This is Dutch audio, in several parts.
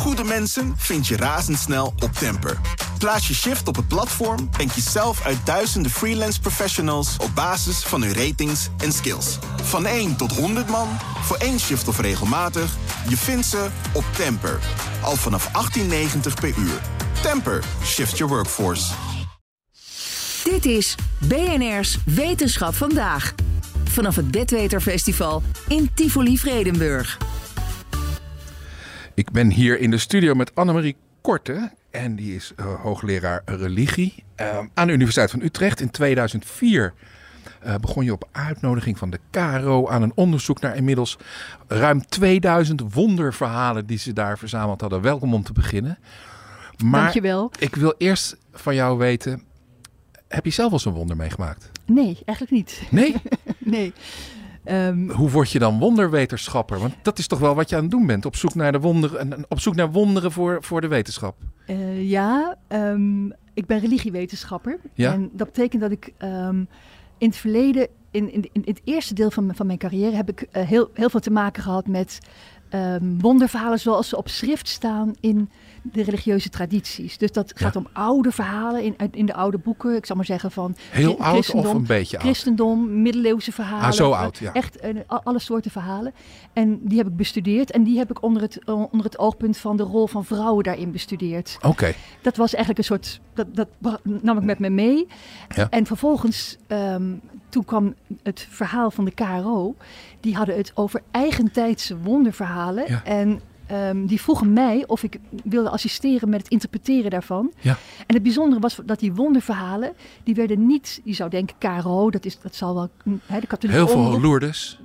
goede mensen vind je razendsnel op Temper. Plaats je shift op het platform en kies zelf uit duizenden freelance professionals op basis van hun ratings en skills. Van 1 tot 100 man, voor één shift of regelmatig, je vindt ze op Temper. Al vanaf 18,90 per uur. Temper, shift your workforce. Dit is BNR's Wetenschap vandaag. Vanaf het Bedweterfestival in Tivoli Vredenburg. Ik ben hier in de studio met Annemarie Korte. En die is uh, hoogleraar religie uh, aan de Universiteit van Utrecht. In 2004 uh, begon je op uitnodiging van de KRO aan een onderzoek naar inmiddels ruim 2000 wonderverhalen die ze daar verzameld hadden. Welkom om te beginnen. Maar Dankjewel. ik wil eerst van jou weten, heb je zelf eens een wonder meegemaakt? Nee, eigenlijk niet. Nee? nee. Um, Hoe word je dan wonderwetenschapper? Want dat is toch wel wat je aan het doen bent. Op zoek naar, de wonderen, op zoek naar wonderen voor, voor de wetenschap. Uh, ja, um, ik ben religiewetenschapper. Ja? En dat betekent dat ik um, in het verleden, in, in, in, het eerste deel van, van mijn carrière, heb ik uh, heel, heel veel te maken gehad met wonderverhalen zoals ze op schrift staan in de religieuze tradities. Dus dat gaat ja. om oude verhalen in, in de oude boeken. Ik zal maar zeggen van... Heel oud of een beetje oud? Christendom, middeleeuwse verhalen. Ah, zo oud, ja. Echt uh, alle soorten verhalen. En die heb ik bestudeerd. En die heb ik onder het, uh, onder het oogpunt van de rol van vrouwen daarin bestudeerd. Oké. Okay. Dat was eigenlijk een soort... Dat, dat nam ik met me mee. Ja. En vervolgens, um, toen kwam het verhaal van de KRO. Die hadden het over eigentijdse wonderverhalen. Ja. En Um, die vroegen mij of ik wilde assisteren met het interpreteren daarvan. Ja. En het bijzondere was dat die wonderverhalen, die werden niet, je zou denken, KRO, dat, is, dat zal wel hè, de katholieke Heel veel. Lourdes.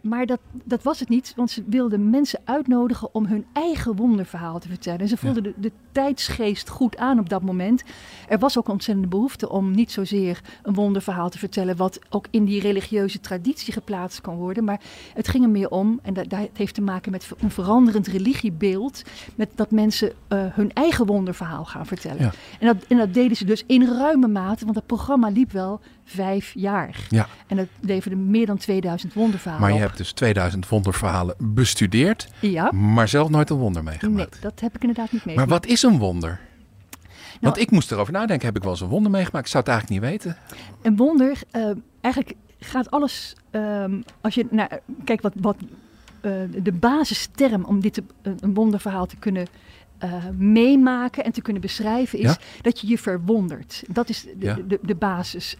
Maar dat, dat was het niet, want ze wilden mensen uitnodigen om hun eigen wonderverhaal te vertellen. En ze voelden ja. de, de tijdsgeest goed aan op dat moment. Er was ook ontzettende behoefte om niet zozeer een wonderverhaal te vertellen, wat ook in die religieuze traditie geplaatst kan worden. Maar het ging er meer om, en dat, dat heeft te maken met een veranderend religiebeeld, met dat mensen uh, hun eigen wonderverhaal gaan vertellen. Ja. En, dat, en dat deden ze dus in ruime mate, want het programma liep wel vijf jaar. Ja. En dat leverde meer dan 2000 wonderverhalen Maar je op. hebt dus 2000 wonderverhalen bestudeerd, Ja. maar zelf nooit een wonder Nee, meegemaakt. dat heb ik inderdaad niet maar meegemaakt. wat is een wonder? Want Nou- ik moest erover nadenken, heb ik wel eens een wonder meegemaakt? Ik zou het eigenlijk niet weten. Een wonder, eh, eigenlijk gaat alles, ehm, als je naar, kijk wat, wat eh, de basisterm om dit te, een een wonderverhaal te kunnen eh, meemaken en te kunnen beschrijven is Ja? dat je je verwondert. Dat is de, Ja. de, de basis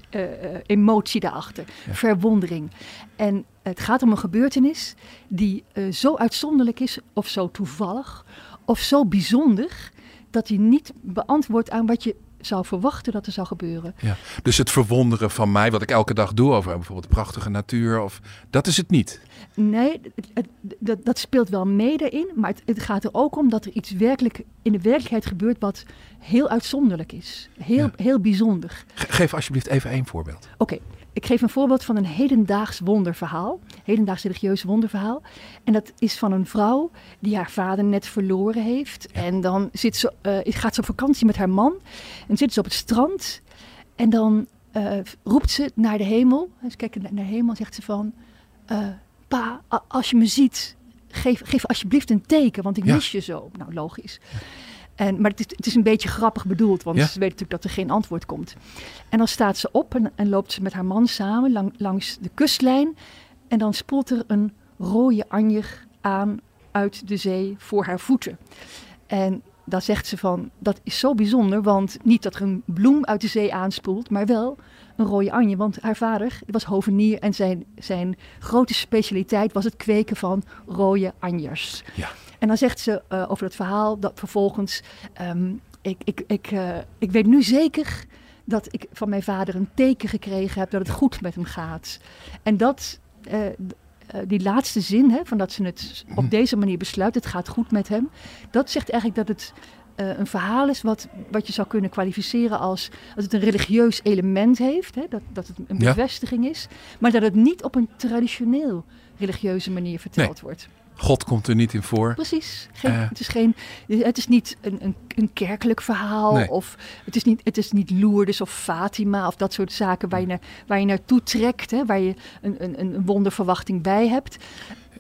emotie daarachter, Ja. verwondering. En het gaat om een gebeurtenis die zo uitzonderlijk is of zo toevallig of zo bijzonder dat die niet beantwoordt aan wat je zou verwachten dat er zou gebeuren. Ja. Dus het verwonderen van mij, wat ik elke dag doe over bijvoorbeeld prachtige natuur, of, dat is het niet. Nee, het- het- dat, dat speelt wel mee daarin. Maar het, het gaat er ook om dat er iets werkelijk in de werkelijkheid gebeurt wat heel uitzonderlijk is. Heel, Ja. heel bijzonder. Ge- Geef alsjeblieft even één voorbeeld. Oké, ik geef een voorbeeld van een hedendaags wonderverhaal. Hedendaags religieus wonderverhaal. En dat is van een vrouw die haar vader net verloren heeft. En dan zit ze, eh, gaat ze op vakantie met haar man. En zit ze op het strand. En dan eh, roept ze naar de hemel. Ze kijkt naar de hemel en zegt ze van... eh, pa, als je me ziet, geef, geef alsjeblieft een teken, want ik Ja. mis je zo. Nou, logisch. En, maar het is, het is een beetje grappig bedoeld, want Ja. ze weet natuurlijk dat er geen antwoord komt. En dan staat ze op en, en loopt ze met haar man samen lang- langs de kustlijn. En dan spoelt er een rode anjer aan uit de zee voor haar voeten. En dan zegt ze van, dat is zo bijzonder, want niet dat er een bloem uit de zee aanspoelt, maar wel een rode anje. Want haar vader was hovenier en zijn, zijn grote specialiteit was het kweken van rode anjers. Ja. En dan zegt ze eh, over het verhaal dat vervolgens, ehm, ik, ik, ik, eh, ik weet nu zeker dat ik van mijn vader een teken gekregen heb dat het goed met hem gaat. En dat, eh, die laatste zin, hè, van dat ze het Mhm. op deze manier besluit, het gaat goed met hem, dat zegt eigenlijk dat het een verhaal is wat, wat je zou kunnen kwalificeren als, als het een religieus element heeft, hè, dat, dat het een Ja. bevestiging is, maar dat het niet op een traditioneel religieuze manier verteld wordt. God komt er niet in voor. Precies. Geen, Eh. het, is geen, het is niet een, een, een kerkelijk verhaal. Nee. Of het is, niet, het is niet Lourdes of Fatima of dat soort zaken waar je, naar, waar je naartoe trekt. Hè, waar je een, een, een wonderverwachting bij hebt.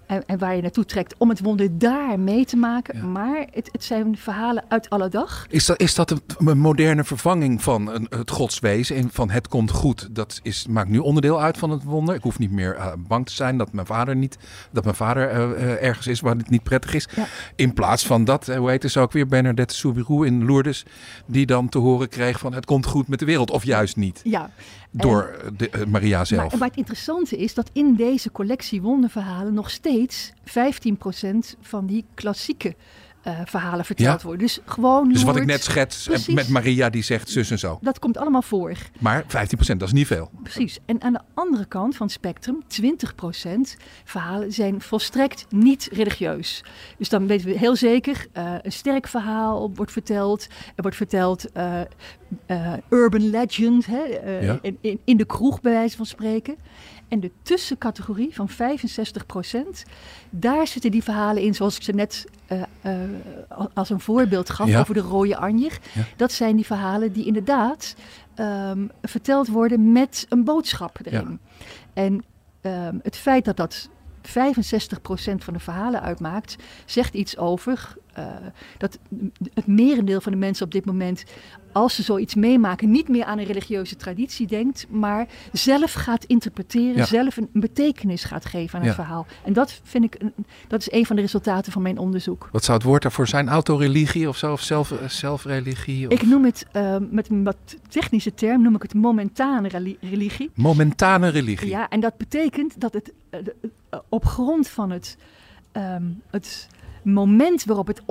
En, en, waar je naartoe trekt om het wonder daar mee te maken. Maar het, het, zijn verhalen uit alle dag. Is dat, is dat een, moderne vervanging van een, het godswezen en van het komt goed? Dat is, maakt nu onderdeel uit van het wonder. Ik hoef niet meer uh, bang te zijn dat mijn vader, niet, dat mijn vader uh, ergens is waar het niet prettig is. In plaats van dat, hoe heet het ook weer, Bernadette Soubirou in Lourdes, die dan te horen kreeg van het komt goed met de wereld. Of juist niet. Ja. Door de, Maria zelf. Maar, maar het interessante is dat in deze collectie wonderverhalen nog steeds steeds 15% van die klassieke uh, verhalen verteld worden. Dus gewoon. Dus wat ik net schets met Maria die zegt zus en zo. Dat komt allemaal voor. Maar 15% dat is niet veel. Precies. En aan de andere kant van het spectrum, 20% verhalen zijn volstrekt niet religieus. Dus dan weten we heel zeker, uh, een sterk verhaal wordt verteld. Er wordt verteld uh, urban legend, hè, ja. in, in de kroeg bij wijze van spreken. En de tussencategorie van 65%, daar zitten die verhalen in, zoals ik ze net uh, uh, als een voorbeeld gaf over de rode anjer. Dat zijn die verhalen die inderdaad um, verteld worden met een boodschap erin. Ja. En um, het feit dat dat 65% van de verhalen uitmaakt, zegt iets over uh, dat het merendeel van de mensen op dit moment als ze zoiets meemaken, niet meer aan een religieuze traditie denkt, maar zelf gaat interpreteren, zelf een, betekenis gaat geven aan het verhaal. En dat vind ik, een, dat is een van de resultaten van mijn onderzoek. Wat zou het woord daarvoor zijn? Autoreligie of zo? Of zelf, eh, zelfreligie? Of? Ik noem het, uh, met een wat technische term, noem ik het momentane religie. Momentane religie? Ja, en dat betekent dat het uh, op grond van het, um, het moment waarop het,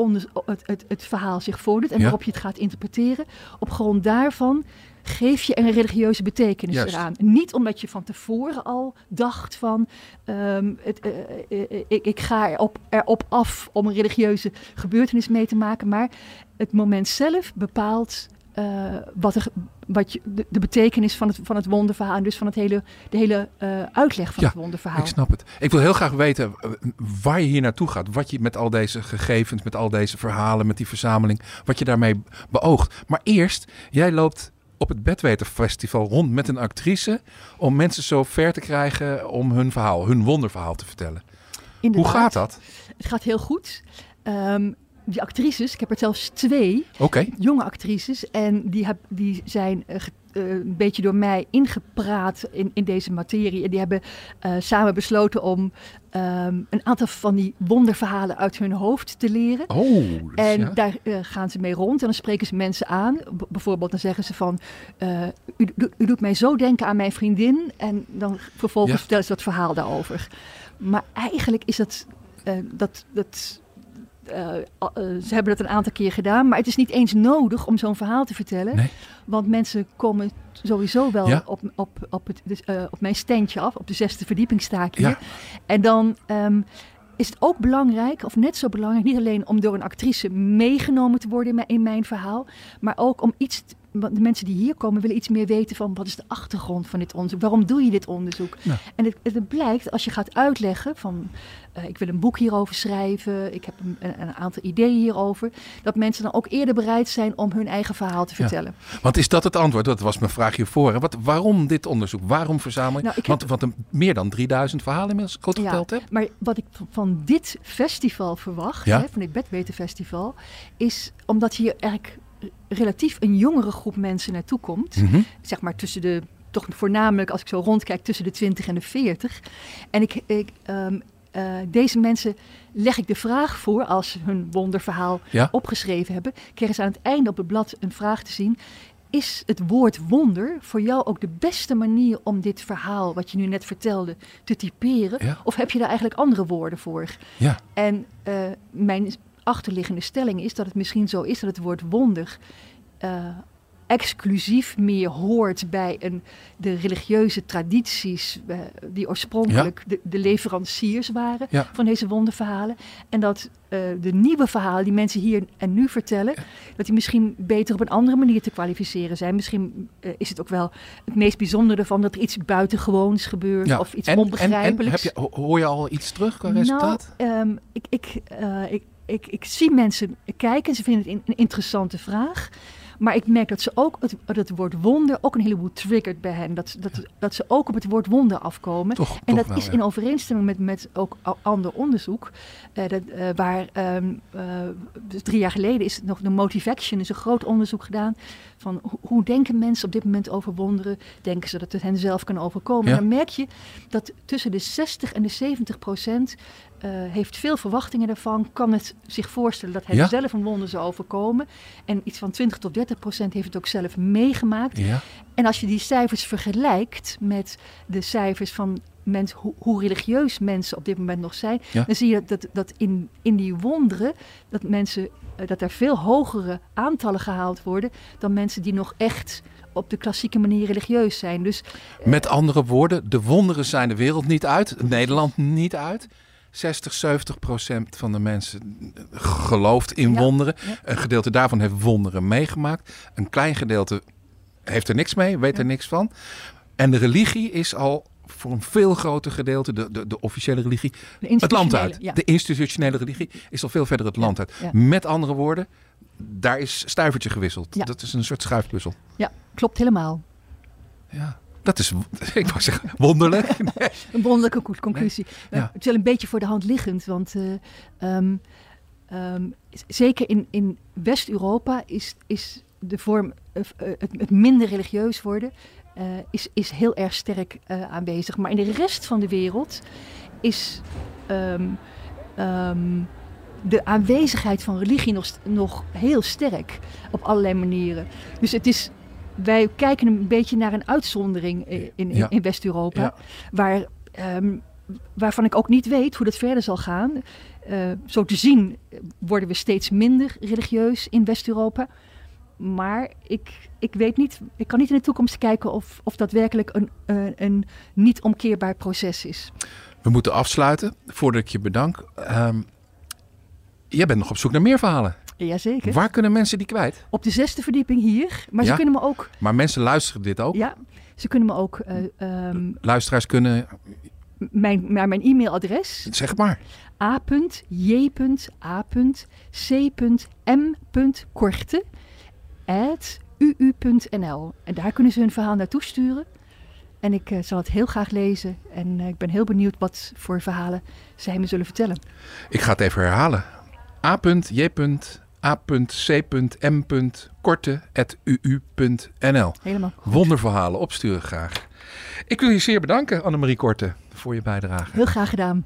het, het, het, verhaal zich voordoet en waarop je het gaat interpreteren, op grond daarvan geef je een religieuze betekenis eraan. Niet omdat je van tevoren al dacht van um, het, uh, uh, ik, ik, ga erop, erop af om een religieuze gebeurtenis mee te maken, maar het moment zelf bepaalt uh, wat, er, wat je, de, de, betekenis van het, van het wonderverhaal en dus van het hele, de hele uh, uitleg van ja, het wonderverhaal. Ik snap het. Ik wil heel graag weten eh, waar je hier naartoe gaat. Wat je met al deze gegevens, met al deze verhalen, met die verzameling, wat je daarmee beoogt. Maar eerst, jij loopt op het Bedweterfestival rond met een actrice om mensen zo ver te krijgen om hun verhaal, hun wonderverhaal te vertellen. Inderdaad. Hoe gaat dat? Het gaat heel goed. Um, die actrices, ik heb er zelfs twee okay. jonge actrices. En die, heb, die zijn uh, uh, een beetje door mij ingepraat in, in deze materie. En die hebben uh, samen besloten om um, een aantal van die wonderverhalen uit hun hoofd te leren. Oh, dus en ja. daar gaan ze mee rond en dan spreken ze mensen aan. B bijvoorbeeld dan zeggen ze van, u, u, doet mij zo denken aan mijn vriendin. En dan vervolgens ja. vertellen ze dat verhaal daarover. Maar eigenlijk is dat... dat, dat uh, uh, ze hebben dat een aantal keer gedaan, maar het is niet eens nodig om zo'n verhaal te vertellen. Nee. Want mensen komen sowieso wel ja. op, op, op, het, dus, uh, op mijn standje af, op de zesde verdieping sta ik hier. Ja. En dan um, is het ook belangrijk, of net zo belangrijk, niet alleen om door een actrice meegenomen te worden in mijn, verhaal, maar ook om iets de mensen die hier komen willen iets meer weten van wat is de achtergrond van dit onderzoek? Waarom doe je dit onderzoek? Ja. En het, het, blijkt als je gaat uitleggen van uh, ik wil een boek hierover schrijven, ik heb een, een, aantal ideeën hierover, dat mensen dan ook eerder bereid zijn om hun eigen verhaal te vertellen. Ja. Want is dat het antwoord? Dat was mijn vraag hiervoor. Wat, waarom dit onderzoek? Waarom verzamelen? Nou, want, want een, meer dan 3000 verhalen inmiddels goed geteld ja, heb. Maar wat ik van dit festival verwacht, hè, van dit Bedwetenfestival, is omdat hier eigenlijk relatief een jongere groep mensen naartoe komt. Mm -hmm. Zeg maar tussen de, toch voornamelijk als ik zo rondkijk, tussen de 20 en de 40. En ik, ik um, uh, deze mensen leg ik de vraag voor, als ze hun wonderverhaal ja? opgeschreven hebben, krijgen ze aan het einde op het blad een vraag te zien. Is het woord wonder voor jou ook de beste manier om dit verhaal, wat je nu net vertelde, te typeren? Ja? Of heb je daar eigenlijk andere woorden voor? Ja. En uh, mijn achterliggende stelling is dat het misschien zo is dat het woord wonder uh, exclusief meer hoort bij een, de religieuze tradities uh, die oorspronkelijk ja. de, de, leveranciers waren ja. van deze wonderverhalen. En dat uh, de nieuwe verhalen die mensen hier en nu vertellen, ja. dat die misschien beter op een andere manier te kwalificeren zijn. Misschien is het ook wel het meest bijzondere van dat er iets buitengewoons gebeurt of iets en, onbegrijpelijks. En, en heb je, hoor je al iets terug qua resultaat? Nou, um, ik, ik, ik ik, ik, zie mensen kijken, ze vinden het een interessante vraag. Maar ik merk dat ze ook het, het woord wonder ook een heleboel triggert bij hen. Dat, dat, dat ze ook op het woord wonder afkomen. Toch, en toch dat wel, is ja. in overeenstemming met, met ook ander onderzoek. eh, dat, eh, waar ehm, eh, dus drie jaar geleden is nog de Motivaction, is een groot onderzoek gedaan. Van ho- hoe denken mensen op dit moment over wonderen? Denken ze dat het hen zelf kan overkomen? Ja. Dan merk je dat tussen de 60 en de 70 procent eh, heeft veel verwachtingen daarvan. Kan het zich voorstellen dat Ja. zelf een wonder zou overkomen. En iets van 20 tot 30 procent heeft het ook zelf meegemaakt. Ja. En als je die cijfers vergelijkt met de cijfers van mens, hoe, hoe religieus mensen op dit moment nog zijn, Ja. dan zie je dat, dat in, in die wonderen dat mensen eh, dat er veel hogere aantallen gehaald worden dan mensen die nog echt op de klassieke manier religieus zijn. Dus Met andere woorden, de wonderen zijn de wereld niet uit, Nederland niet uit. 60, 70 procent van de mensen gelooft in Ja, wonderen. ja. Een gedeelte daarvan heeft wonderen meegemaakt. Een klein gedeelte heeft er niks mee, weet er niks van. En de religie is al voor een veel groter gedeelte, de, de, de officiële religie, de het land uit. De institutionele religie is al veel verder het land uit. Met andere woorden, daar is stuivertje gewisseld. Dat is een soort schuifpuzzel. ja, klopt helemaal. Ja, dat is, ik wou zeggen, wonderlijk. Een wonderlijke co- conclusie. ja. Het is wel een beetje voor de hand liggend, want eh, ehm, ehm, zeker in, in West-Europa is, is de vorm, eh, het, het minder religieus worden, eh, is, is heel erg sterk aanwezig. Maar in de rest van de wereld is ehm, de aanwezigheid van religie nog, nog heel sterk op allerlei manieren. Dus het is, wij kijken een beetje naar een uitzondering eh, in, in, Ja. in West-Europa Ja. waar, ehm, waarvan ik ook niet weet hoe dat verder zal gaan. Eh, zo te zien eh, worden we steeds minder religieus in West-Europa. Maar ik, ik weet niet, ik kan niet in de toekomst kijken of, of dat werkelijk een, een niet omkeerbaar proces is. We moeten afsluiten voordat ik je bedank. Ehm, jij bent nog op zoek naar meer verhalen. Jazeker. Waar kunnen mensen die kwijt? Op de zesde verdieping hier. Maar Ja? ze kunnen me ook, Maar mensen luisteren dit ook. ja, ze kunnen me ook ehm, Luisteraars kunnen, mijn, naar mijn e-mailadres zeg het maar. a.j.a.c.m.korte at uu.nl. En daar kunnen ze hun verhaal naartoe sturen. En ik eh, zal het heel graag lezen. En eh, ik ben heel benieuwd wat voor verhalen zij me zullen vertellen. Ik ga het even herhalen. a.j.a.c.m.korte.uu.nl Helemaal goed. Wonderverhalen opsturen graag. Ik wil je zeer bedanken, Annemarie Korte, voor je bijdrage. Heel graag gedaan.